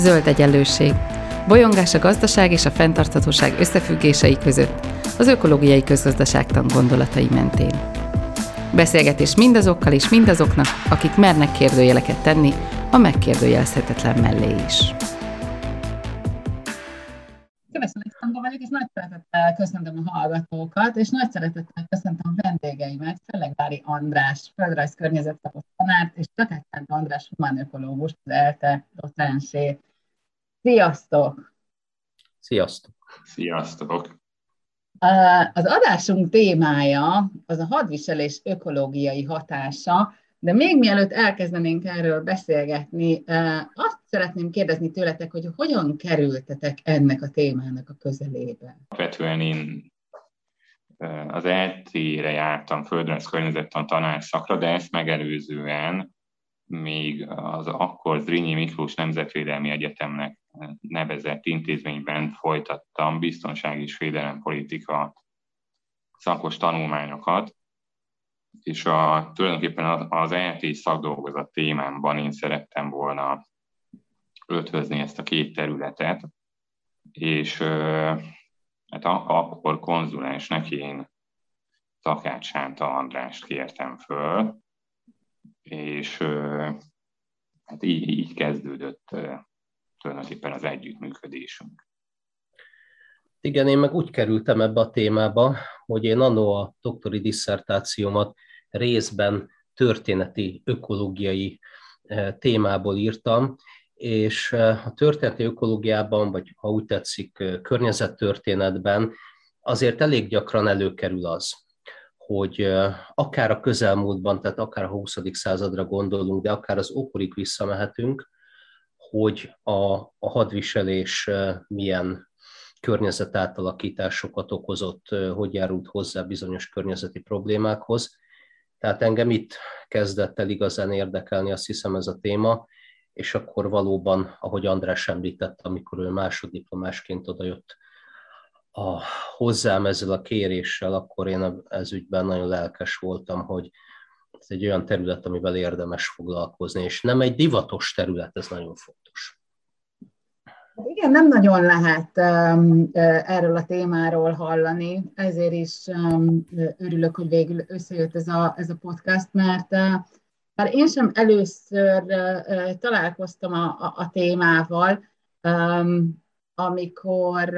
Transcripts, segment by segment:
Zöld egyenlőség. Bolyongás a gazdaság és a fenntarthatóság összefüggései között, az ökológiai közgazdaságtan gondolatai mentén. Beszélgetés mindazokkal és mindazoknak, akik mernek kérdőjeleket tenni a megkérdőjelezhetetlen mellé is. Köszönöm, Alexandra vagyok, és nagy szeretettel köszöntöm a hallgatókat, és nagy szeretettel köszöntöm vendégeimet, Fellegvári András, földrajz környezetszakos tanárt, és Csakátszent András, humán ökológus, az ELTE docensét. Sziasztok! Sziasztok! Sziasztok! Az adásunk témája az a hadviselés ökológiai hatása, de még mielőtt elkezdenénk erről beszélgetni, azt szeretném kérdezni tőletek, hogy hogyan kerültetek ennek a témának a közelébe? Alapvetően én az ELT-re jártam földrajz környezettan tanár szakra, de ezt megelőzően még az akkor Zrínyi Miklós Nemzetvédelmi Egyetemnek nevezett intézményben folytattam biztonság és védelempolitika szakos tanulmányokat, és a, tulajdonképpen az ELT szakdolgozat témámban én szerettem volna ötvözni ezt a két területet, és hát akkor konzulensnek én Takács Sánta Andrást kértem föl, és hát így, így kezdődött tulajdonképpen az együttműködésünk. Igen, én meg úgy kerültem ebbe a témába, hogy én annó a doktori disszertációmat részben történeti, ökológiai témából írtam, és a történeti ökológiában, vagy ha úgy tetszik, környezettörténetben azért elég gyakran előkerül az, hogy akár a közelmúltban, tehát akár a 20. századra gondolunk, de akár az ókorig visszamehetünk, hogy a, a hadviselés milyen környezetátalakításokat okozott, hogy járult hozzá bizonyos környezeti problémákhoz. Tehát engem itt kezdett el igazán érdekelni, azt hiszem ez a téma, és akkor valóban, ahogy András említette, amikor ő másoddiplomásként odajött a, hozzám ezzel a kéréssel, akkor én ez ügyben nagyon lelkes voltam, hogy ez egy olyan terület, amivel érdemes foglalkozni, és nem egy divatos terület, ez nagyon fontos. Igen, nem nagyon lehet um, erről a témáról hallani, ezért is um, örülök, hogy végül összejött ez a, ez a podcast, mert uh, bár én sem először uh, találkoztam a, a, a témával, um, amikor,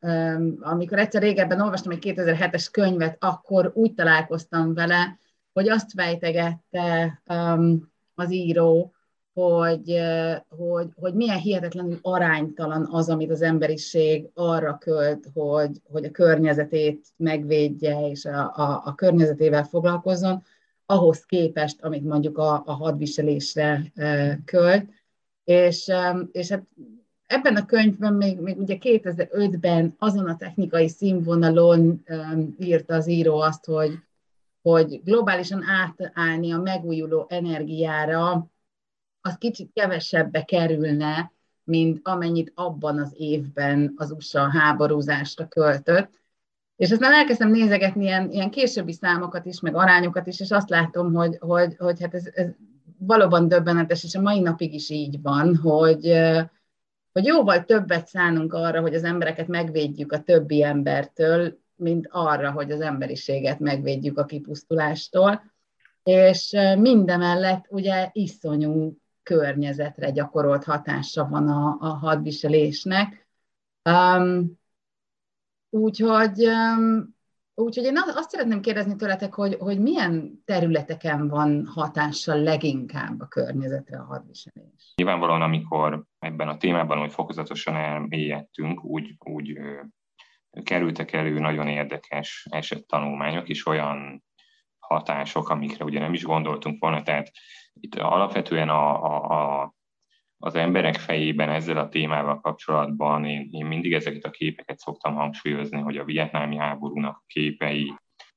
um, amikor egyszer régebben olvastam egy 2007-es könyvet, akkor úgy találkoztam vele, hogy azt fejtegette um, az író, hogy, hogy, hogy milyen hihetetlenül aránytalan az, amit az emberiség arra költ, hogy, hogy a környezetét megvédje és a, a, a környezetével foglalkozzon, ahhoz képest, amit mondjuk a, a hadviselésre költ. És, és hát ebben a könyvben még, még ugye 2005-ben azon a technikai színvonalon írta az író azt, hogy, hogy globálisan átállni a megújuló energiára, az kicsit kevesebbe kerülne, mint amennyit abban az évben az USA háborúzásra költött. És aztán elkezdtem nézegetni ilyen, ilyen későbbi számokat is, meg arányokat is, és azt látom, hogy, hogy, hogy hát ez, ez valóban döbbenetes, és a mai napig is így van, hogy, hogy jóval többet szánunk arra, hogy az embereket megvédjük a többi embertől, mint arra, hogy az emberiséget megvédjük a kipusztulástól. És mindemellett ugye iszonyú környezetre gyakorolt hatása van a, a hadviselésnek. Um, úgyhogy, um, úgyhogy én azt szeretném kérdezni tőletek, hogy, hogy milyen területeken van hatással leginkább a környezetre a hadviselés? Nyilvánvalóan, amikor ebben a témában, hogy fokozatosan elmélyedtünk, úgy, úgy kerültek elő nagyon érdekes esettanulmányok és olyan hatások, amikre ugye nem is gondoltunk volna. Tehát itt alapvetően a, a, a, az emberek fejében ezzel a témával kapcsolatban én, én mindig ezeket a képeket szoktam hangsúlyozni, hogy a vietnámi háborúnak a képei,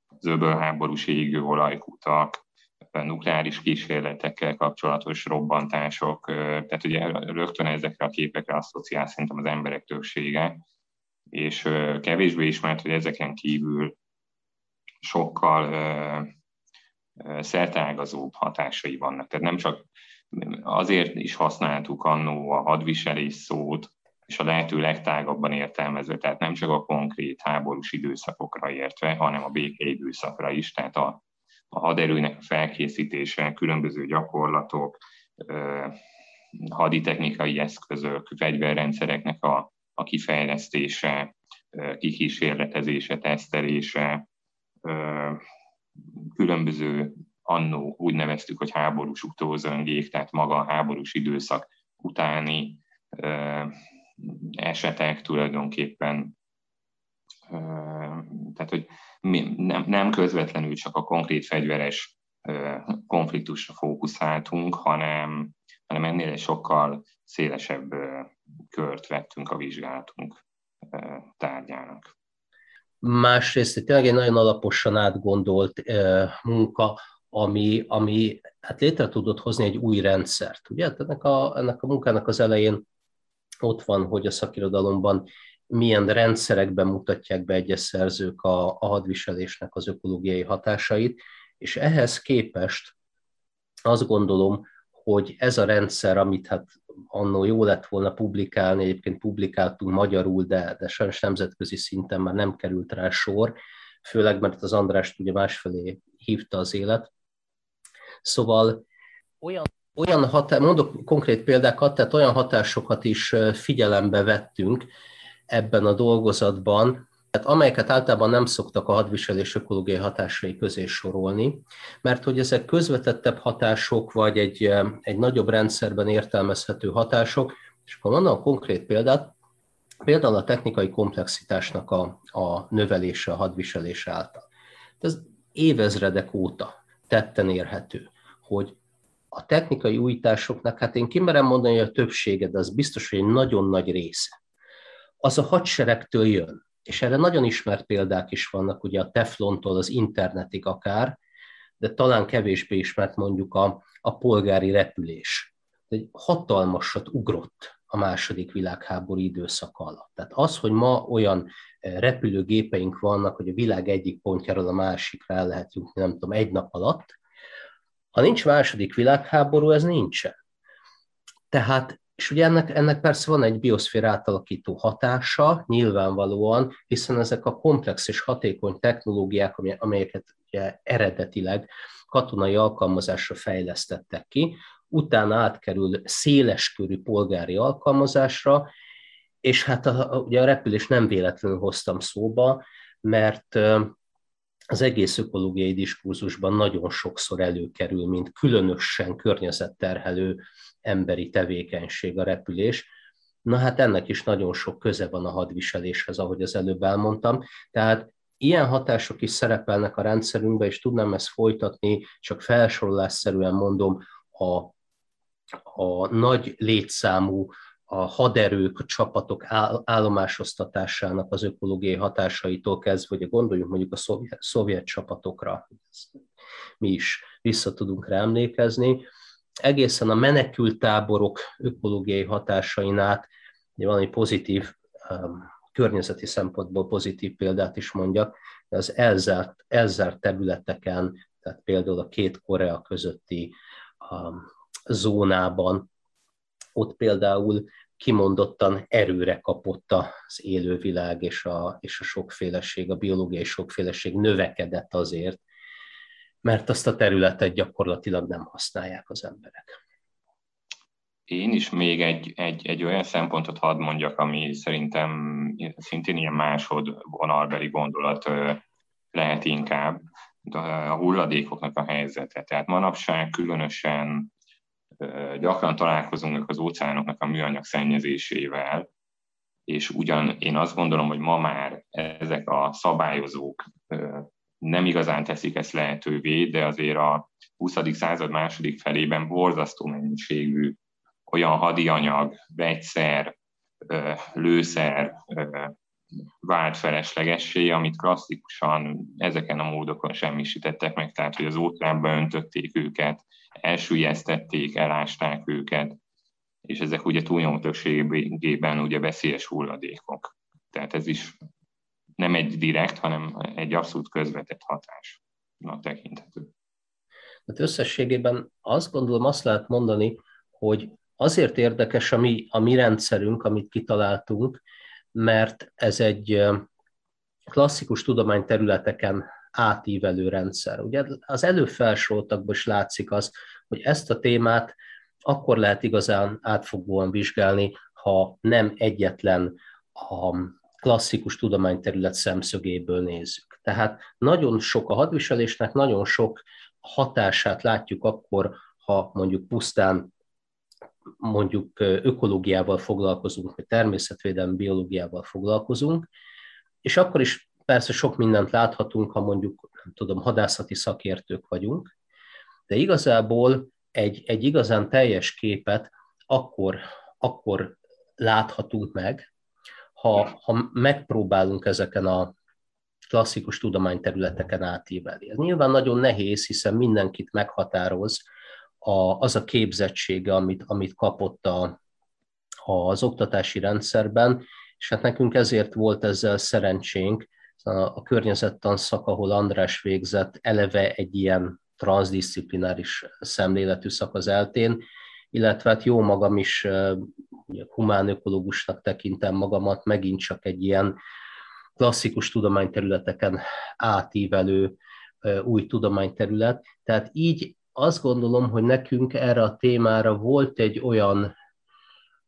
az öbölháborús égő olajkutak, nukleáris kísérletekkel kapcsolatos robbantások, tehát ugye rögtön ezekre a képekre asszociál szerintem az emberek többsége, és kevésbé ismert, hogy ezeken kívül sokkal szerteágazóbb hatásai vannak. Tehát nem csak azért is használtuk annó a hadviselés szót, és a lehető legtágabban értelmezve, tehát nem csak a konkrét háborús időszakokra értve, hanem a békeidőszakra is, tehát a, a haderőnek a felkészítése, különböző gyakorlatok, haditechnikai eszközök, fegyverrendszereknek a, a kifejlesztése, kikísérletezése, tesztelése, különböző annó úgy neveztük, hogy háborús utózöngék, tehát maga a háborús időszak utáni esetek tulajdonképpen, tehát hogy nem, nem közvetlenül csak a konkrét fegyveres konfliktusra fókuszáltunk, hanem, hanem ennél egy sokkal szélesebb kört vettünk a vizsgálatunk tárgyának. Másrészt tényleg egy nagyon alaposan átgondolt munka, ami, ami hát létre tudott hozni egy új rendszert. Ugye? Hát ennek a, ennek a munkának az elején ott van, hogy a szakirodalomban milyen rendszerekben mutatják be egyes szerzők a, a hadviselésnek az ökológiai hatásait, és ehhez képest azt gondolom, hogy ez a rendszer, amit hát annó jó lett volna publikálni, egyébként publikáltunk magyarul, de, de sajnos nemzetközi szinten már nem került rá sor, főleg mert az Andrást ugye másfelé hívta az élet. Szóval olyan, olyan hatás, mondok konkrét példákat, tehát olyan hatásokat is figyelembe vettünk ebben a dolgozatban, tehát amelyeket általában nem szoktak a hadviselés ökológiai hatásai közé sorolni, mert hogy ezek közvetettebb hatások, vagy egy, egy nagyobb rendszerben értelmezhető hatások, és akkor mondom a konkrét példát, például a technikai komplexitásnak a, a növelése a hadviselés által. Ez évezredek óta tetten érhető, hogy a technikai újításoknak, hát én kimerem mondani, hogy a többsége, de az biztos, hogy egy nagyon nagy része, az a hadseregtől jön és erre nagyon ismert példák is vannak, ugye a teflontól az internetig akár, de talán kevésbé ismert mondjuk a, a polgári repülés. Egy hatalmasat ugrott a második világháború időszaka alatt. Tehát az, hogy ma olyan eh, repülőgépeink vannak, hogy a világ egyik pontjáról a másikra el lehet jutni, nem tudom, egy nap alatt, ha nincs második világháború, ez nincsen. Tehát és ugye ennek, ennek persze van egy bioszfér átalakító hatása, nyilvánvalóan, hiszen ezek a komplex és hatékony technológiák, amelyeket ugye eredetileg katonai alkalmazásra fejlesztettek ki, utána átkerül széleskörű polgári alkalmazásra, és hát a, ugye a repülés nem véletlenül hoztam szóba, mert az egész ökológiai diskurzusban nagyon sokszor előkerül, mint különösen környezetterhelő emberi tevékenység a repülés. Na hát ennek is nagyon sok köze van a hadviseléshez, ahogy az előbb elmondtam. Tehát ilyen hatások is szerepelnek a rendszerünkben, és tudnám ezt folytatni, csak felsorolásszerűen mondom, a, a nagy létszámú a haderők, a csapatok állomásosztatásának az ökológiai hatásaitól kezdve, hogy gondoljunk mondjuk a szovjet, szovjet csapatokra, mi is vissza tudunk rá emlékezni, egészen a menekült táborok ökológiai hatásain át, valami pozitív, um, környezeti szempontból pozitív példát is mondjak, az elzárt, elzárt területeken, tehát például a két Korea közötti um, zónában, ott például kimondottan erőre kapott az élővilág és a, és a sokféleség, a biológiai sokféleség növekedett azért, mert azt a területet gyakorlatilag nem használják az emberek. Én is még egy, egy, egy olyan szempontot hadd mondjak, ami szerintem szintén ilyen másodvonalbeli gondolat lehet inkább, a hulladékoknak a helyzete. Tehát manapság különösen gyakran találkozunk az óceánoknak a műanyag szennyezésével, és ugyan én azt gondolom, hogy ma már ezek a szabályozók nem igazán teszik ezt lehetővé, de azért a 20. század második felében borzasztó mennyiségű olyan hadianyag, vegyszer, lőszer vált feleslegessé, amit klasszikusan ezeken a módokon semmisítettek meg, tehát hogy az óceánba öntötték őket, elsüllyesztették, elásták őket, és ezek ugye túlnyomó többségében ugye veszélyes hulladékok. Tehát ez is nem egy direkt, hanem egy abszolút közvetett hatás na tekinthető. Hát összességében azt gondolom, azt lehet mondani, hogy azért érdekes a mi, a mi rendszerünk, amit kitaláltunk, mert ez egy klasszikus tudományterületeken átívelő rendszer. Ugye az előfelsoroltakban is látszik az, hogy ezt a témát akkor lehet igazán átfogóan vizsgálni, ha nem egyetlen a klasszikus tudományterület szemszögéből nézzük. Tehát nagyon sok a hadviselésnek, nagyon sok hatását látjuk akkor, ha mondjuk pusztán mondjuk ökológiával foglalkozunk, vagy természetvédelmi biológiával foglalkozunk, és akkor is persze sok mindent láthatunk, ha mondjuk, nem tudom, hadászati szakértők vagyunk, de igazából egy, egy igazán teljes képet akkor, akkor láthatunk meg, ha, ha megpróbálunk ezeken a klasszikus tudományterületeken átívelni. Ez nyilván nagyon nehéz, hiszen mindenkit meghatároz a, az a képzettsége, amit, amit kapott a, az oktatási rendszerben, és hát nekünk ezért volt ezzel szerencsénk, a, a környezettan szak, ahol András végzett, eleve egy ilyen transzdisziplináris szemléletű szak az eltén, illetve hát jó magam is humán ökológusnak tekintem magamat, megint csak egy ilyen klasszikus tudományterületeken átívelő új tudományterület. Tehát így azt gondolom, hogy nekünk erre a témára volt egy olyan,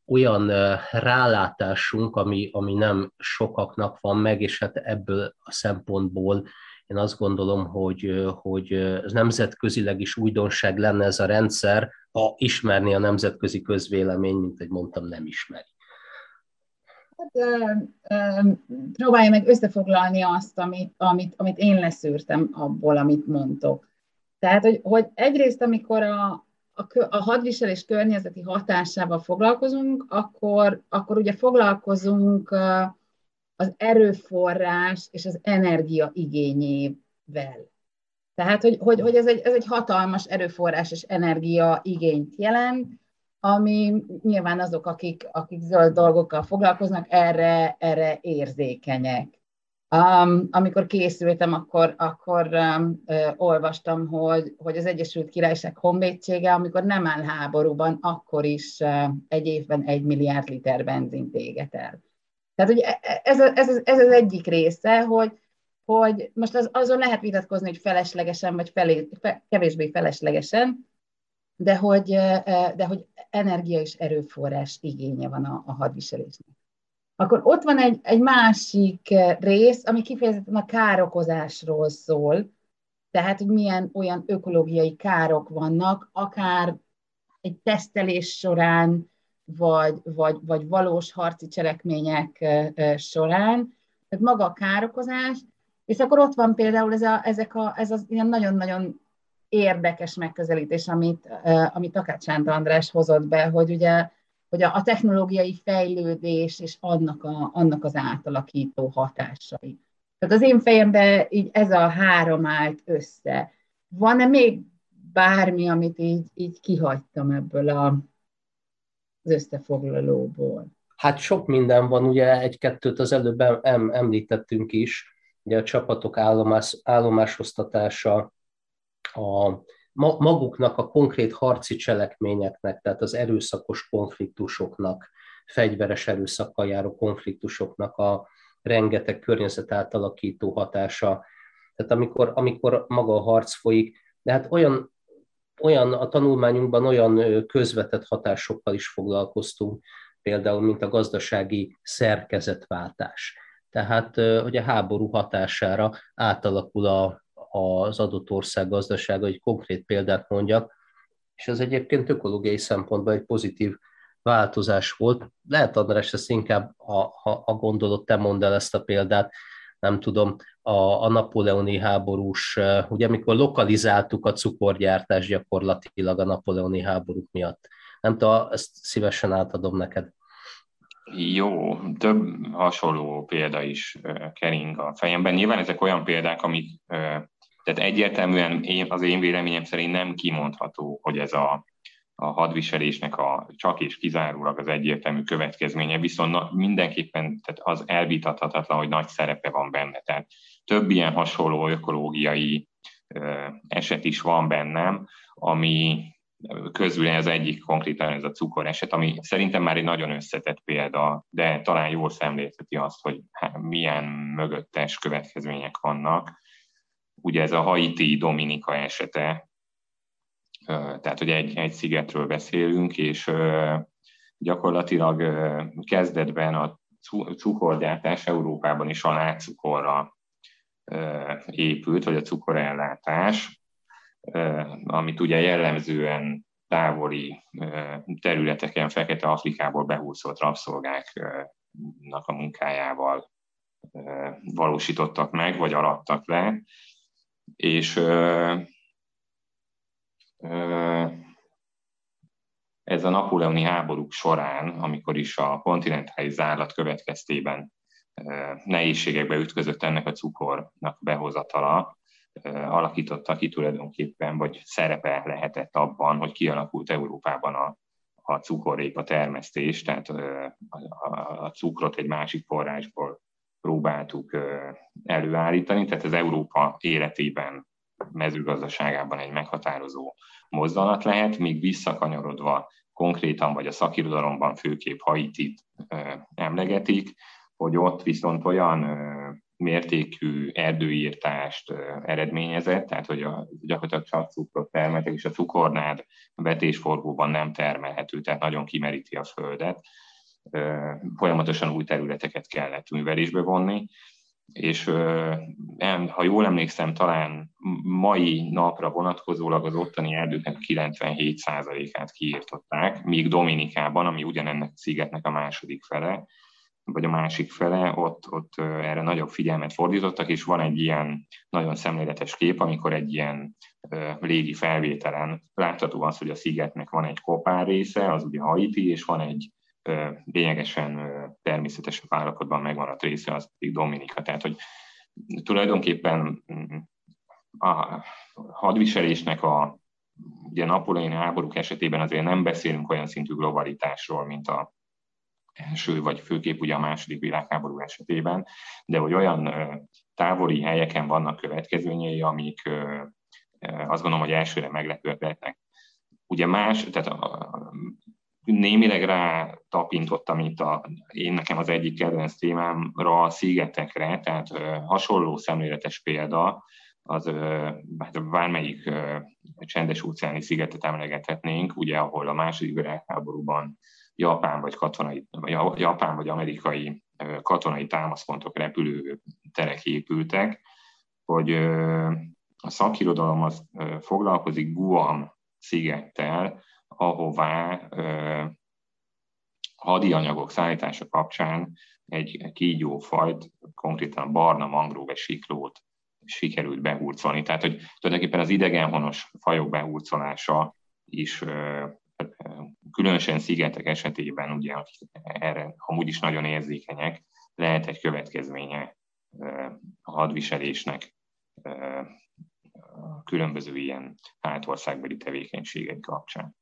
olyan rálátásunk, ami, ami nem sokaknak van meg, és hát ebből a szempontból én azt gondolom, hogy, hogy ez nemzetközileg is újdonság lenne ez a rendszer, ha ismerni a nemzetközi közvélemény, mint egy mondtam, nem ismeri. Hát, próbálja meg összefoglalni azt, amit, amit, amit én leszűrtem abból, amit mondtok. Tehát, hogy, hogy egyrészt, amikor a, a, a hadviselés környezeti hatásával foglalkozunk, akkor, akkor ugye foglalkozunk az erőforrás és az energia igényével. Tehát, hogy, hogy, hogy ez, egy, ez egy hatalmas erőforrás és energia igényt jelent, ami nyilván azok, akik, akik zöld dolgokkal foglalkoznak, erre, erre érzékenyek. Um, amikor készültem, akkor, akkor um, uh, olvastam, hogy, hogy az Egyesült Királyság honvédsége, amikor nem áll háborúban, akkor is uh, egy évben egy milliárd liter benzint éget el. Tehát ugye ez, a, ez, az, ez az egyik része, hogy, hogy most az, azon lehet vitatkozni, hogy feleslegesen, vagy felé, fe, kevésbé feleslegesen, de hogy, de hogy energia és erőforrás igénye van a, a hadviselésnek. Akkor ott van egy, egy másik rész, ami kifejezetten a károkozásról szól, tehát, hogy milyen olyan ökológiai károk vannak, akár egy tesztelés során, vagy, vagy, vagy valós harci cselekmények során, tehát maga a károkozás, és akkor ott van például ez, a, ezek a, ez az ilyen nagyon-nagyon érdekes megközelítés, amit, amit Takács Sánta András hozott be, hogy ugye hogy a, a technológiai fejlődés és annak, a, annak az átalakító hatásai. Tehát az én fejemben így ez a három állt össze. Van-e még bármi, amit így, így kihagytam ebből a, az összefoglalóból? Hát sok minden van, ugye egy-kettőt az előbb em, említettünk is, ugye a csapatok állomás, állomásosztatása, a maguknak a konkrét harci cselekményeknek, tehát az erőszakos konfliktusoknak, fegyveres erőszakkal járó konfliktusoknak a rengeteg környezet átalakító hatása. Tehát amikor, amikor maga a harc folyik, de hát olyan, olyan a tanulmányunkban olyan közvetett hatásokkal is foglalkoztunk, például, mint a gazdasági szerkezetváltás. Tehát, hogy a háború hatására átalakul a, az adott ország gazdasága, egy konkrét példát mondjak, és ez egyébként ökológiai szempontból egy pozitív változás volt. Lehet, András, ezt inkább, ha, ha, ha gondolod, te mondd el ezt a példát, nem tudom, a, a napóleoni háborús, ugye amikor lokalizáltuk a cukorgyártást gyakorlatilag a napóleoni háborúk miatt. Nem tudom, ezt szívesen átadom neked. Jó, több hasonló példa is kering a fejemben. Nyilván ezek olyan példák, amik tehát egyértelműen én, az én véleményem szerint nem kimondható, hogy ez a, a hadviselésnek a csak és kizárólag az egyértelmű következménye, viszont na, mindenképpen tehát az elvitathatatlan, hogy nagy szerepe van benne. Tehát több ilyen hasonló ökológiai ö, eset is van bennem, ami közül ez egyik konkrétan ez a cukoreset, ami szerintem már egy nagyon összetett példa, de talán jól szemlélteti azt, hogy milyen mögöttes következmények vannak. Ugye ez a Haiti Dominika esete, tehát hogy egy, egy szigetről beszélünk, és gyakorlatilag kezdetben a cukorgyártás Európában is a látszukorra épült, vagy a cukorellátás, amit ugye jellemzően távoli területeken, Fekete-Afrikából behúzott rabszolgáknak a munkájával valósítottak meg, vagy arattak le, és ez a napóleoni háborúk során, amikor is a kontinentális zárlat következtében nehézségekbe ütközött ennek a cukornak behozatala, alakította ki tulajdonképpen, vagy szerepe lehetett abban, hogy kialakult Európában a, a cukorrépa termesztés, tehát a, a cukrot egy másik forrásból próbáltuk előállítani, tehát az Európa életében, mezőgazdaságában egy meghatározó mozzanat lehet, míg visszakanyarodva konkrétan, vagy a szakirodalomban főképp Haitit emlegetik, hogy ott viszont olyan mértékű erdőírtást eredményezett, tehát hogy a, gyakorlatilag csak cukrot termeltek, és a cukornád vetésforgóban nem termelhető, tehát nagyon kimeríti a földet. Folyamatosan új területeket kellett művelésbe vonni, és ha jól emlékszem, talán mai napra vonatkozólag az ottani erdőknek 97%-át kiírtották, míg Dominikában, ami ugyanennek a szigetnek a második fele, vagy a másik fele, ott, ott erre nagyobb figyelmet fordítottak, és van egy ilyen nagyon szemléletes kép, amikor egy ilyen légi felvételen látható az, hogy a szigetnek van egy kopár része, az ugye Haiti, és van egy lényegesen természetesebb állapotban megmaradt része, az pedig Dominika. Tehát, hogy tulajdonképpen mm, a hadviselésnek a ugye napoleoni háborúk esetében azért nem beszélünk olyan szintű globalitásról, mint a első, vagy főképp ugye a második világháború esetében, de hogy olyan távoli helyeken vannak következményei, amik azt gondolom, hogy elsőre meglepőek lehetnek. Ugye más, tehát a, némileg rá tapintottam itt a, én nekem az egyik kedvenc témámra a szigetekre, tehát hasonló szemléletes példa, az hát bármelyik csendes óceáni szigetet emlegethetnénk, ugye ahol a második világháborúban japán vagy, katonai, japán vagy amerikai katonai támaszpontok, repülő terek épültek, hogy a szakirodalom az foglalkozik Guam szigettel, ahová hadianyagok szállítása kapcsán egy kígyófajt, konkrétan barna mangrove siklót sikerült behurcolni. Tehát, hogy tulajdonképpen az idegenhonos fajok behurcolása is különösen szigetek esetében, ugye, akik erre amúgy is nagyon érzékenyek, lehet egy következménye a hadviselésnek különböző ilyen hátországbeli tevékenységek kapcsán.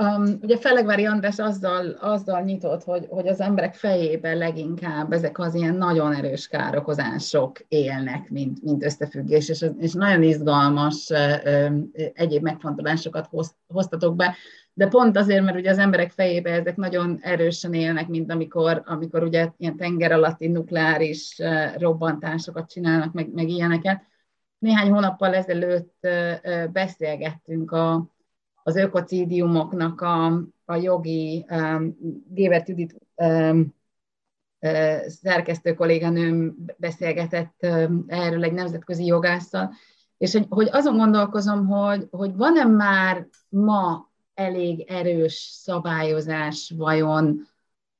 Um, ugye Felegvári András azzal, azzal nyitott, hogy, hogy az emberek fejében leginkább ezek az ilyen nagyon erős károkozások élnek, mint, mint összefüggés, és, és nagyon izgalmas uh, egyéb megfontolásokat hoz, hoztatok be, de pont azért, mert ugye az emberek fejében ezek nagyon erősen élnek, mint amikor, amikor ugye ilyen tenger alatti nukleáris robbantásokat csinálnak, meg, meg ilyeneket. Néhány hónappal ezelőtt beszélgettünk a az ökocidiumoknak a, a jogi um, Géber Judit um, szerkesztő kolléganőm beszélgetett erről egy nemzetközi jogásszal, és hogy, hogy azon gondolkozom, hogy, hogy van-e már ma elég erős szabályozás vajon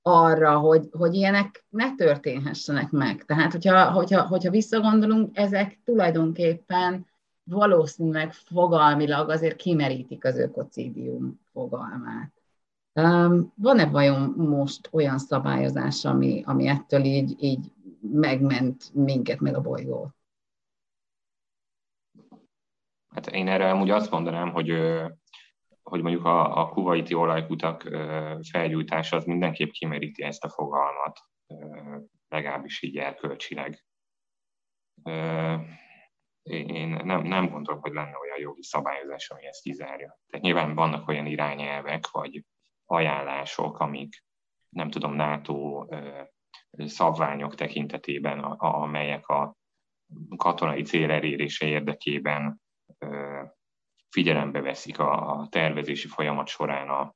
arra, hogy, hogy ilyenek ne történhessenek meg. Tehát, hogyha, hogyha, hogyha visszagondolunk, ezek tulajdonképpen valószínűleg fogalmilag azért kimerítik az ökocidium fogalmát. Van-e vajon most olyan szabályozás, ami, ami ettől így, így megment minket, meg a bolygót? Hát én erre amúgy azt mondanám, hogy, hogy mondjuk a, a kuvaiti olajkutak felgyújtása az mindenképp kimeríti ezt a fogalmat, legalábbis így erkölcsileg én nem, nem gondolom, hogy lenne olyan jogi szabályozás, ami ezt kizárja. Tehát nyilván vannak olyan irányelvek, vagy ajánlások, amik nem tudom, NATO szabványok tekintetében, amelyek a katonai cél elérése érdekében figyelembe veszik a tervezési folyamat során a,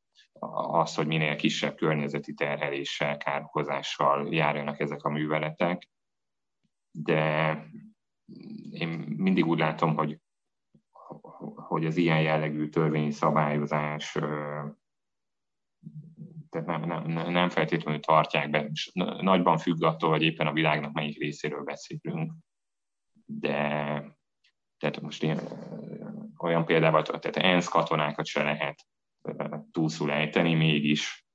azt, hogy minél kisebb környezeti terheléssel, kárhozással járjanak ezek a műveletek. De én mindig úgy látom, hogy, hogy az ilyen jellegű törvényi szabályozás tehát nem, nem, nem feltétlenül tartják be. Nagyban függ attól, hogy éppen a világnak melyik részéről beszélünk. De tehát most ilyen, olyan példával, tehát ENSZ katonákat se lehet túlszul ejteni, mégis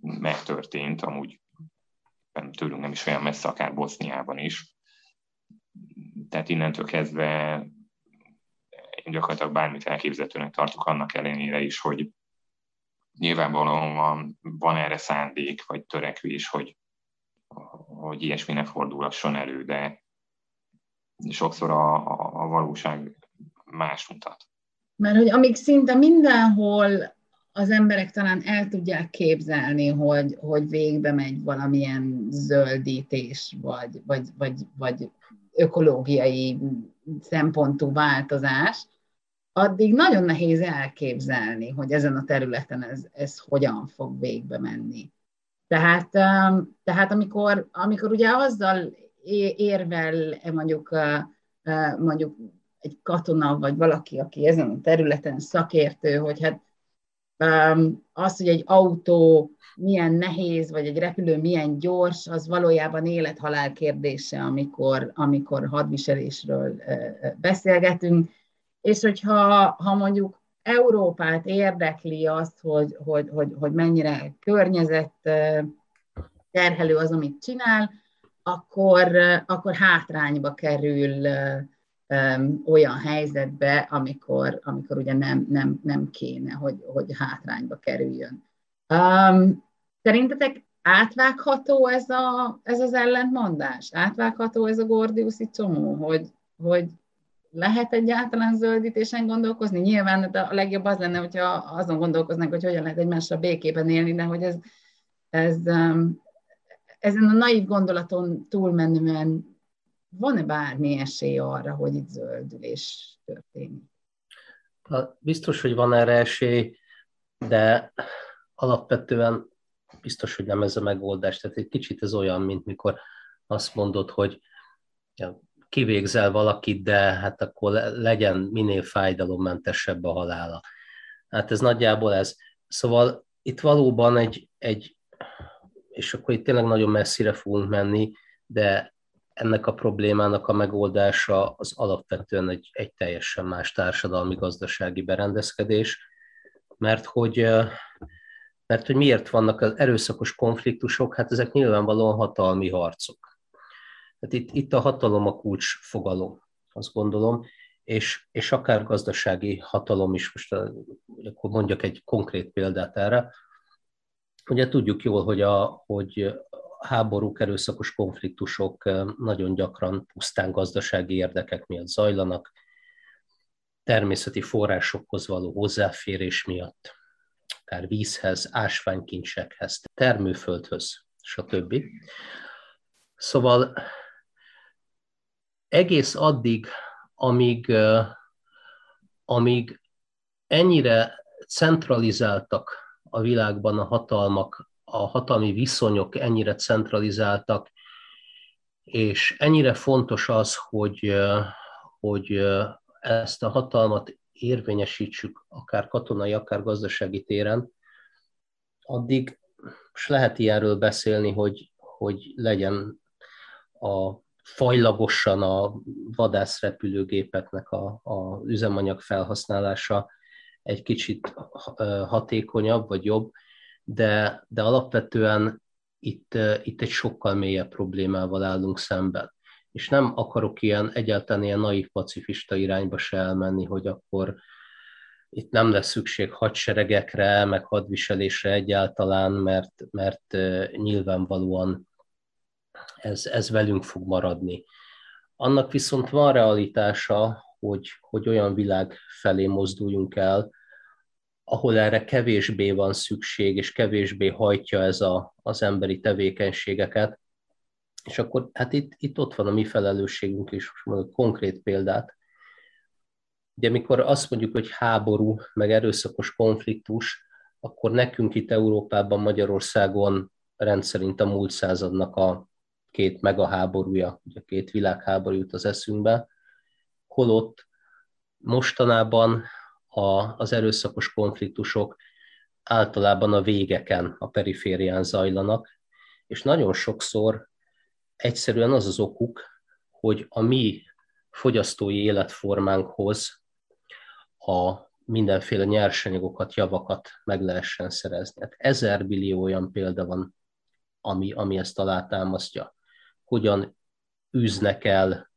megtörtént, amúgy tőlünk nem is olyan messze, akár Boszniában is. Tehát innentől kezdve én gyakorlatilag bármit elképzelhetőnek tartok annak ellenére is, hogy nyilvánvalóan van, van erre szándék, vagy törekvés, hogy, hogy ilyesmi ne fordulasson elő, de sokszor a, a, a valóság más mutat. Mert hogy amíg szinte mindenhol az emberek talán el tudják képzelni, hogy, hogy végbe megy valamilyen zöldítés, vagy, vagy, vagy, vagy ökológiai szempontú változás, addig nagyon nehéz elképzelni, hogy ezen a területen ez, ez hogyan fog végbe menni. Tehát, um, tehát amikor, amikor ugye azzal érvel mondjuk, uh, uh, mondjuk egy katona, vagy valaki, aki ezen a területen szakértő, hogy hát az, hogy egy autó milyen nehéz, vagy egy repülő milyen gyors, az valójában élethalál kérdése, amikor, amikor hadviselésről beszélgetünk. És hogyha ha mondjuk Európát érdekli azt, hogy, hogy, hogy, hogy mennyire környezet terhelő az, amit csinál, akkor, akkor hátrányba kerül olyan helyzetbe, amikor, amikor ugye nem, nem, nem kéne, hogy, hogy hátrányba kerüljön. Um, szerintetek átvágható ez, a, ez az ellentmondás? Átvágható ez a gordiuszi csomó, hogy, hogy lehet egyáltalán zöldítésen gondolkozni? Nyilván de a legjobb az lenne, hogyha azon gondolkoznak, hogy hogyan lehet egymással békében élni, de hogy ez, ez um, ezen a naív gondolaton túlmenően van-e bármi esély arra, hogy itt zöldülés történik? Biztos, hogy van erre esély, de alapvetően biztos, hogy nem ez a megoldás. Tehát egy kicsit ez olyan, mint mikor azt mondod, hogy kivégzel valakit, de hát akkor legyen minél fájdalommentesebb a halála. Hát ez nagyjából ez. Szóval itt valóban egy, egy és akkor itt tényleg nagyon messzire fogunk menni, de ennek a problémának a megoldása az alapvetően egy, egy teljesen más társadalmi-gazdasági berendezkedés, mert hogy, mert hogy miért vannak az erőszakos konfliktusok, hát ezek nyilvánvalóan hatalmi harcok. Hát itt, itt a hatalom a kulcs fogalom, azt gondolom, és, és akár gazdasági hatalom is, most akkor mondjak egy konkrét példát erre. Ugye tudjuk jól, hogy a, hogy háborúk, erőszakos konfliktusok nagyon gyakran pusztán gazdasági érdekek miatt zajlanak, természeti forrásokhoz való hozzáférés miatt, akár vízhez, ásványkincsekhez, termőföldhöz, stb. Szóval egész addig, amíg, amíg ennyire centralizáltak a világban a hatalmak, a hatalmi viszonyok ennyire centralizáltak, és ennyire fontos az, hogy, hogy ezt a hatalmat érvényesítsük akár katonai, akár gazdasági téren, addig most lehet ilyenről beszélni, hogy, hogy legyen a fajlagosan a vadászrepülőgépeknek a, a üzemanyag felhasználása egy kicsit hatékonyabb vagy jobb, de, de alapvetően itt, itt egy sokkal mélyebb problémával állunk szemben. És nem akarok ilyen egyáltalán ilyen naív pacifista irányba se elmenni, hogy akkor itt nem lesz szükség hadseregekre, meg hadviselésre egyáltalán, mert, mert nyilvánvalóan ez, ez velünk fog maradni. Annak viszont van realitása, hogy, hogy olyan világ felé mozduljunk el, ahol erre kevésbé van szükség, és kevésbé hajtja ez a, az emberi tevékenységeket. És akkor hát itt, itt ott van a mi felelősségünk is, most mondok konkrét példát. Ugye amikor azt mondjuk, hogy háború, meg erőszakos konfliktus, akkor nekünk itt Európában, Magyarországon rendszerint a múlt századnak a két megaháborúja, ugye két világháború jut az eszünkbe, holott mostanában a, az erőszakos konfliktusok általában a végeken, a periférián zajlanak, és nagyon sokszor egyszerűen az az okuk, hogy a mi fogyasztói életformánkhoz a mindenféle nyersanyagokat, javakat meg lehessen szerezni. Hát ezer billió olyan példa van, ami, ami ezt alátámasztja. Hogyan űznek el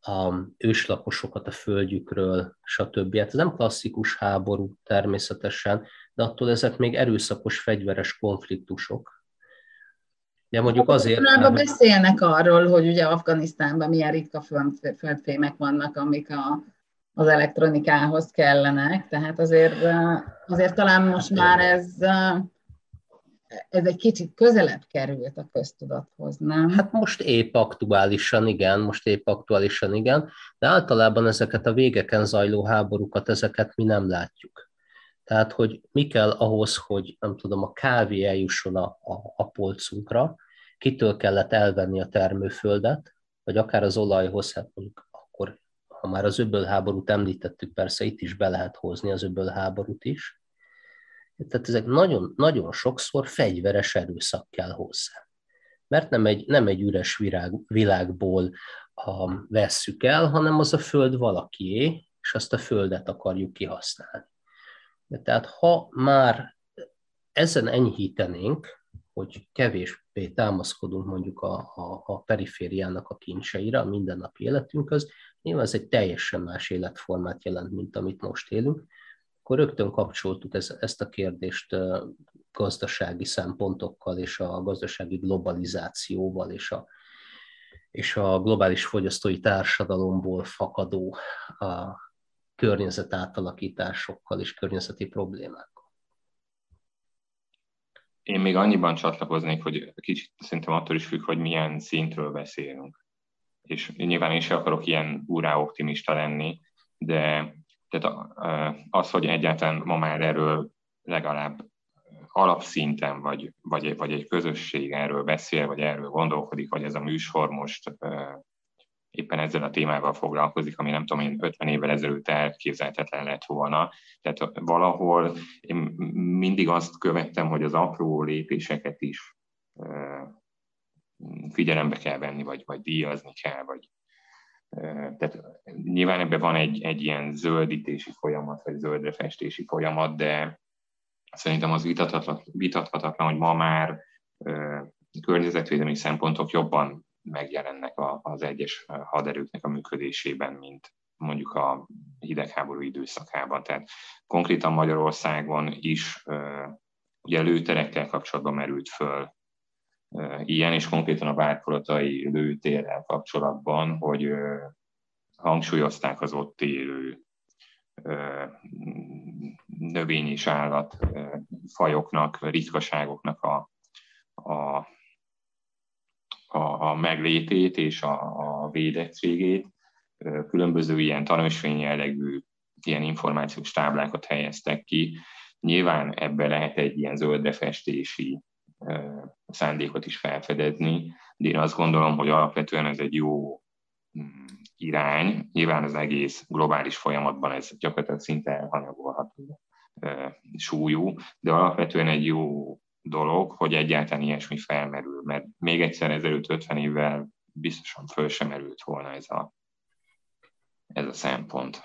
a őslakosokat a földjükről, stb. Hát ez nem klasszikus háború természetesen, de attól ezek még erőszakos fegyveres konfliktusok. De mondjuk azért... Mert... beszélnek arról, hogy ugye Afganisztánban milyen ritka földfémek vannak, amik a, az elektronikához kellenek, tehát azért, azért talán most már ez ez egy kicsit közelebb került a köztudathoz, nem? Hát most épp aktuálisan igen, most épp aktuálisan igen, de általában ezeket a végeken zajló háborúkat, ezeket mi nem látjuk. Tehát, hogy mi kell ahhoz, hogy nem tudom, a kávé eljusson a, a, a polcunkra, kitől kellett elvenni a termőföldet, vagy akár az olajhoz, hát mondjuk akkor, ha már az öbölháborút említettük, persze itt is be lehet hozni az öbölháborút is, tehát ezek nagyon, nagyon sokszor fegyveres erőszak kell hozzá. Mert nem egy, nem egy üres virág, világból ha vesszük el, hanem az a föld valakié, és azt a földet akarjuk kihasználni. De tehát ha már ezen enyhítenénk, hogy kevésbé támaszkodunk mondjuk a, a, a perifériának a kincseire, a mindennapi életünkhöz, nyilván ez egy teljesen más életformát jelent, mint amit most élünk, akkor rögtön kapcsoltuk ez, ezt a kérdést gazdasági szempontokkal és a gazdasági globalizációval és a, és a globális fogyasztói társadalomból fakadó a környezet átalakításokkal és környezeti problémákkal. Én még annyiban csatlakoznék, hogy kicsit szerintem attól is függ, hogy milyen szintről beszélünk. És nyilván én sem akarok ilyen úrá optimista lenni, de tehát az, hogy egyáltalán ma már erről legalább alapszinten, vagy, vagy, vagy egy közösség erről beszél, vagy erről gondolkodik, vagy ez a műsor most éppen ezzel a témával foglalkozik, ami nem tudom én 50 évvel ezelőtt elképzelhetetlen lett volna. Tehát valahol én mindig azt követtem, hogy az apró lépéseket is figyelembe kell venni, vagy, vagy díjazni kell, vagy, tehát nyilván ebben van egy, egy ilyen zöldítési folyamat, vagy zöldre festési folyamat, de szerintem az vitathatatlan, vitathatatlan hogy ma már környezetvédelmi szempontok jobban megjelennek az egyes haderőknek a működésében, mint mondjuk a hidegháború időszakában. Tehát konkrétan Magyarországon is ugye lőterekkel kapcsolatban merült föl ilyen, és konkrétan a várkolatai lőtérrel kapcsolatban, hogy hangsúlyozták az ott élő növény és állat fajoknak, ritkaságoknak a, a, a, a meglétét és a, a védettségét. Különböző ilyen tanúsvény jellegű ilyen információs táblákat helyeztek ki. Nyilván ebbe lehet egy ilyen zöldrefestési szándékot is felfedezni, de én azt gondolom, hogy alapvetően ez egy jó mm, irány. Nyilván az egész globális folyamatban ez gyakorlatilag szinte elhanyagolható súlyú, de alapvetően egy jó dolog, hogy egyáltalán ilyesmi felmerül, mert még egyszer ezelőtt 50 évvel biztosan föl sem merült volna ez a, ez a szempont.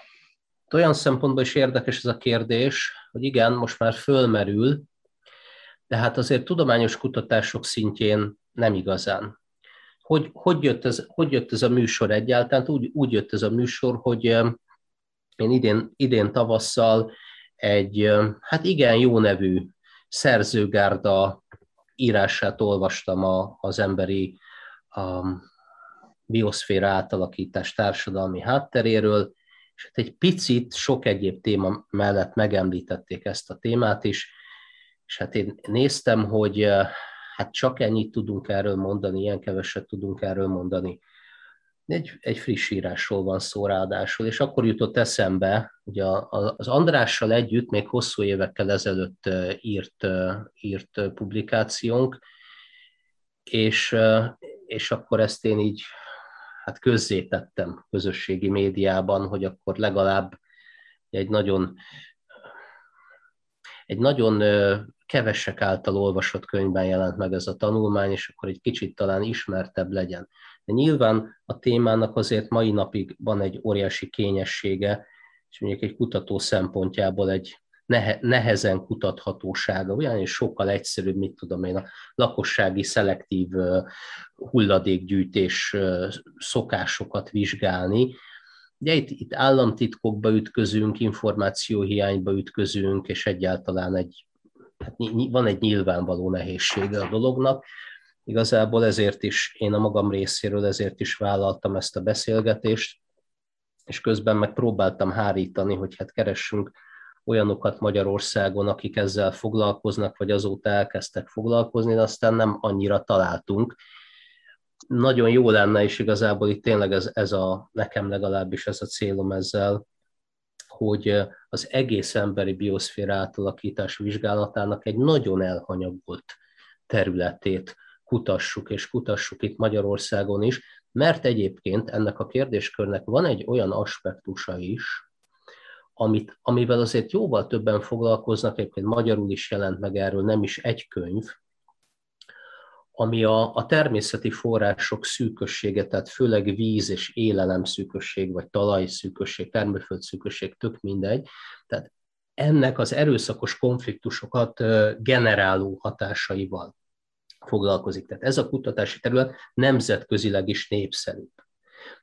Olyan szempontból is érdekes ez a kérdés, hogy igen, most már fölmerül, de hát azért tudományos kutatások szintjén nem igazán. Hogy, hogy, jött, ez, hogy jött ez a műsor egyáltalán? Úgy, úgy jött ez a műsor, hogy én idén, idén tavasszal egy, hát igen, jó nevű szerzőgárda írását olvastam a, az emberi a bioszféra átalakítás társadalmi hátteréről, és hát egy picit sok egyéb téma mellett megemlítették ezt a témát is, és hát én néztem, hogy hát csak ennyit tudunk erről mondani, ilyen keveset tudunk erről mondani. Egy, egy friss írásról van szó ráadásul, és akkor jutott eszembe, hogy a, az Andrással együtt még hosszú évekkel ezelőtt írt, írt publikációnk, és, és akkor ezt én így hát közzétettem közösségi médiában, hogy akkor legalább egy nagyon egy nagyon kevesek által olvasott könyvben jelent meg ez a tanulmány, és akkor egy kicsit talán ismertebb legyen. De nyilván a témának azért mai napig van egy óriási kényessége, és mondjuk egy kutató szempontjából egy nehe, nehezen kutathatósága, olyan és sokkal egyszerűbb, mit tudom én, a lakossági szelektív hulladékgyűjtés szokásokat vizsgálni. Ugye itt, itt államtitkokba ütközünk, információhiányba ütközünk, és egyáltalán egy, hát van egy nyilvánvaló nehézsége a dolognak. Igazából ezért is, én a magam részéről ezért is vállaltam ezt a beszélgetést, és közben meg próbáltam hárítani, hogy hát keressünk olyanokat Magyarországon, akik ezzel foglalkoznak, vagy azóta elkezdtek foglalkozni, de aztán nem annyira találtunk. Nagyon jó lenne, és igazából itt tényleg ez, ez a, nekem legalábbis ez a célom ezzel, hogy az egész emberi bioszféra átalakítás vizsgálatának egy nagyon elhanyagolt területét kutassuk, és kutassuk itt Magyarországon is, mert egyébként ennek a kérdéskörnek van egy olyan aspektusa is, amit, amivel azért jóval többen foglalkoznak, egyébként magyarul is jelent meg erről nem is egy könyv, ami a, a természeti források szűkössége, tehát főleg víz és élelem szűkösség, vagy talaj szűkösség, termőföld szűkösség, tök mindegy. Tehát ennek az erőszakos konfliktusokat generáló hatásaival foglalkozik. Tehát ez a kutatási terület nemzetközileg is népszerű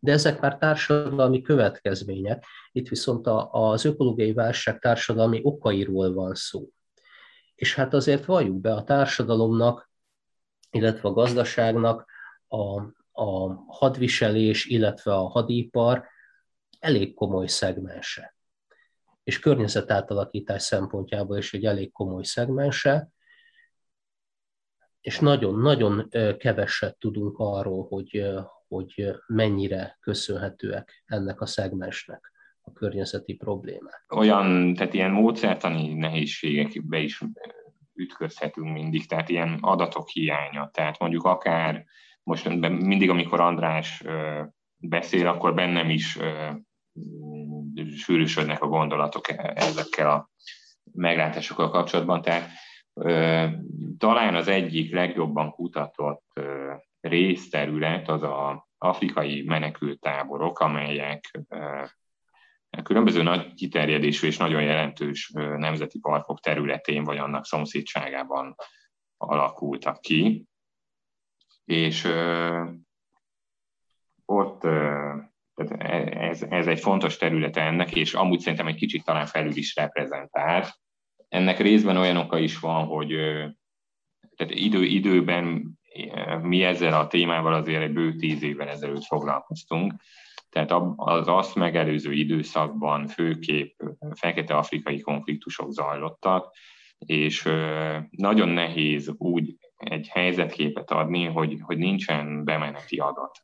de ezek már társadalmi következmények. Itt viszont az ökológiai válság társadalmi okairól van szó. És hát azért valljuk be a társadalomnak, illetve a gazdaságnak a, a hadviselés, illetve a hadipar elég komoly szegmense. És környezetátalakítás szempontjából is egy elég komoly szegmense, és nagyon-nagyon keveset tudunk arról, hogy, hogy mennyire köszönhetőek ennek a szegmensnek a környezeti problémák. Olyan, tehát ilyen módszertani nehézségekbe is ütközhetünk mindig, tehát ilyen adatok hiánya. Tehát mondjuk akár most mindig, amikor András beszél, akkor bennem is sűrűsödnek a gondolatok e, ezekkel a meglátásokkal kapcsolatban. Tehát talán az egyik legjobban kutatott részterület az a afrikai menekültáborok, amelyek különböző nagy kiterjedésű és nagyon jelentős nemzeti parkok területén vagy annak szomszédságában alakultak ki. És ott tehát e, ez, ez egy fontos terület ennek, és amúgy szerintem egy kicsit talán felül is reprezentált. Ennek részben olyan oka is van, hogy tehát idő, időben mi ezzel a témával azért egy bő tíz évvel ezelőtt foglalkoztunk, tehát az azt megelőző időszakban főképp fekete-afrikai konfliktusok zajlottak, és nagyon nehéz úgy egy helyzetképet adni, hogy, hogy nincsen bemeneti adat.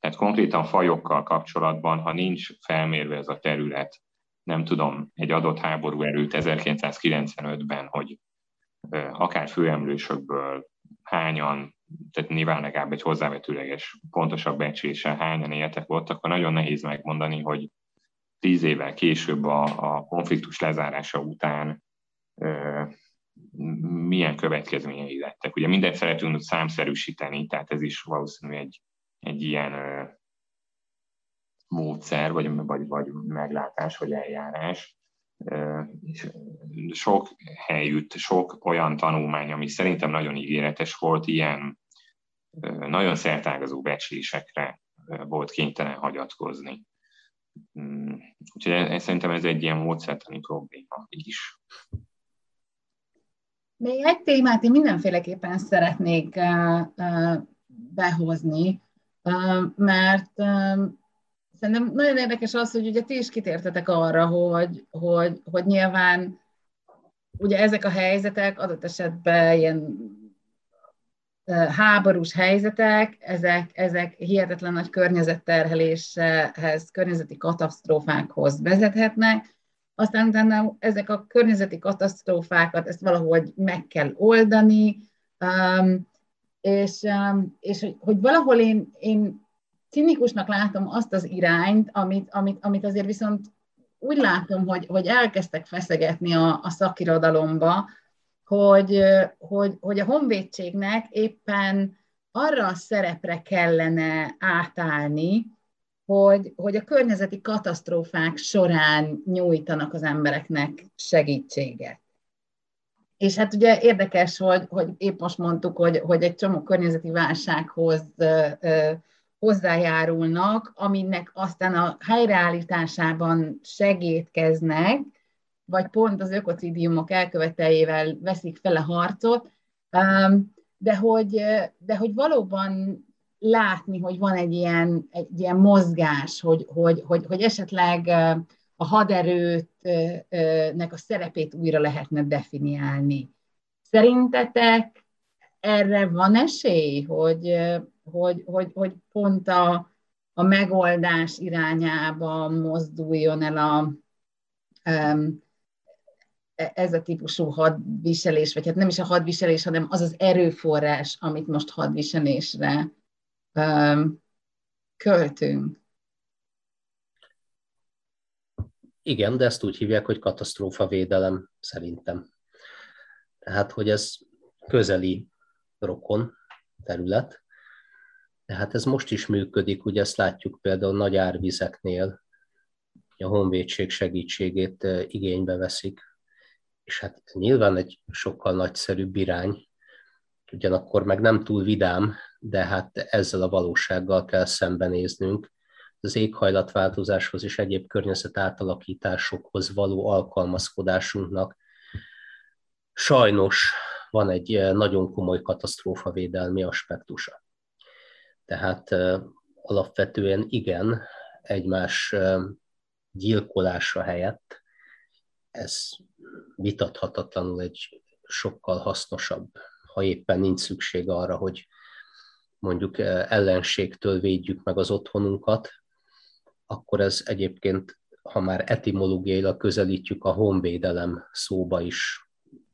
Tehát konkrétan fajokkal kapcsolatban, ha nincs felmérve ez a terület, nem tudom, egy adott háború erőt 1995-ben, hogy akár főemlősökből hányan tehát nyilván legalább egy hozzávetőleges, pontosabb becsléssel hányan éltek ott, akkor nagyon nehéz megmondani, hogy tíz évvel később a, a konfliktus lezárása után ö, milyen következményei lettek. Ugye mindent szeretünk számszerűsíteni, tehát ez is valószínűleg egy, egy ilyen ö, módszer, vagy, vagy, vagy meglátás, vagy eljárás. Sok helyütt, sok olyan tanulmány, ami szerintem nagyon ígéretes volt, ilyen nagyon szertágazó becslésekre volt kénytelen hagyatkozni. Mm, úgyhogy ez, szerintem ez egy ilyen módszertani probléma is. Még egy témát én mindenféleképpen szeretnék behozni, mert szerintem nagyon érdekes az, hogy ugye ti is kitértetek arra, hogy, hogy, hogy nyilván ugye ezek a helyzetek adott esetben ilyen háborús helyzetek, ezek, ezek hihetetlen nagy környezetterheléshez, környezeti katasztrófákhoz vezethetnek, aztán utána ezek a környezeti katasztrófákat, ezt valahogy meg kell oldani, és, és hogy, hogy valahol én, én cinikusnak látom azt az irányt, amit, amit, amit azért viszont úgy látom, hogy, hogy elkezdtek feszegetni a, a szakirodalomba, hogy, hogy, hogy a honvédségnek éppen arra a szerepre kellene átállni, hogy, hogy a környezeti katasztrófák során nyújtanak az embereknek segítséget. És hát ugye érdekes, hogy, hogy épp most mondtuk, hogy, hogy egy csomó környezeti válsághoz hozzájárulnak, aminek aztán a helyreállításában segítkeznek, vagy pont az ökocidiumok elköveteljével veszik fel a harcot, de hogy, de hogy valóban látni, hogy van egy ilyen, egy ilyen mozgás, hogy, hogy, hogy, hogy esetleg a haderőtnek a szerepét újra lehetne definiálni. Szerintetek erre van esély, hogy, hogy, hogy, hogy pont a, a megoldás irányába mozduljon el a, ez a típusú hadviselés, vagy hát nem is a hadviselés, hanem az az erőforrás, amit most hadviselésre um, költünk. Igen, de ezt úgy hívják, hogy katasztrófavédelem szerintem. Tehát, hogy ez közeli rokon terület. Tehát ez most is működik, ugye ezt látjuk például nagy árvizeknél, a honvédség segítségét igénybe veszik, és hát nyilván egy sokkal nagyszerűbb irány, ugyanakkor meg nem túl vidám, de hát ezzel a valósággal kell szembenéznünk. Az éghajlatváltozáshoz és egyéb környezet átalakításokhoz való alkalmazkodásunknak sajnos van egy eh, nagyon komoly katasztrófavédelmi aspektusa. Tehát eh, alapvetően igen, egymás eh, gyilkolása helyett ez vitathatatlanul egy sokkal hasznosabb, ha éppen nincs szükség arra, hogy mondjuk ellenségtől védjük meg az otthonunkat, akkor ez egyébként, ha már etimológiailag közelítjük, a honvédelem szóba is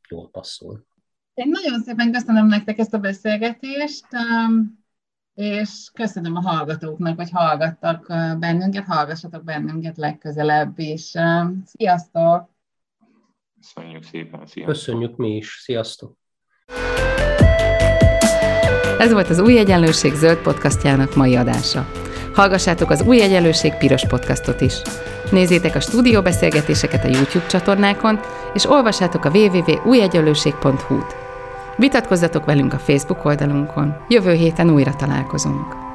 jól passzol. Én nagyon szépen köszönöm nektek ezt a beszélgetést, um, és köszönöm a hallgatóknak, hogy hallgattak uh, bennünket, hallgassatok bennünket legközelebb is. Um, sziasztok! Köszönjük szépen, sziasztok! Köszönjük mi is, sziasztok! Ez volt az Új Egyenlőség zöld podcastjának mai adása. Hallgassátok az Új Egyenlőség piros podcastot is. Nézzétek a stúdióbeszélgetéseket a YouTube csatornákon, és olvassátok a www.újegyenlőség.hu-t. Vitatkozzatok velünk a Facebook oldalunkon. Jövő héten újra találkozunk.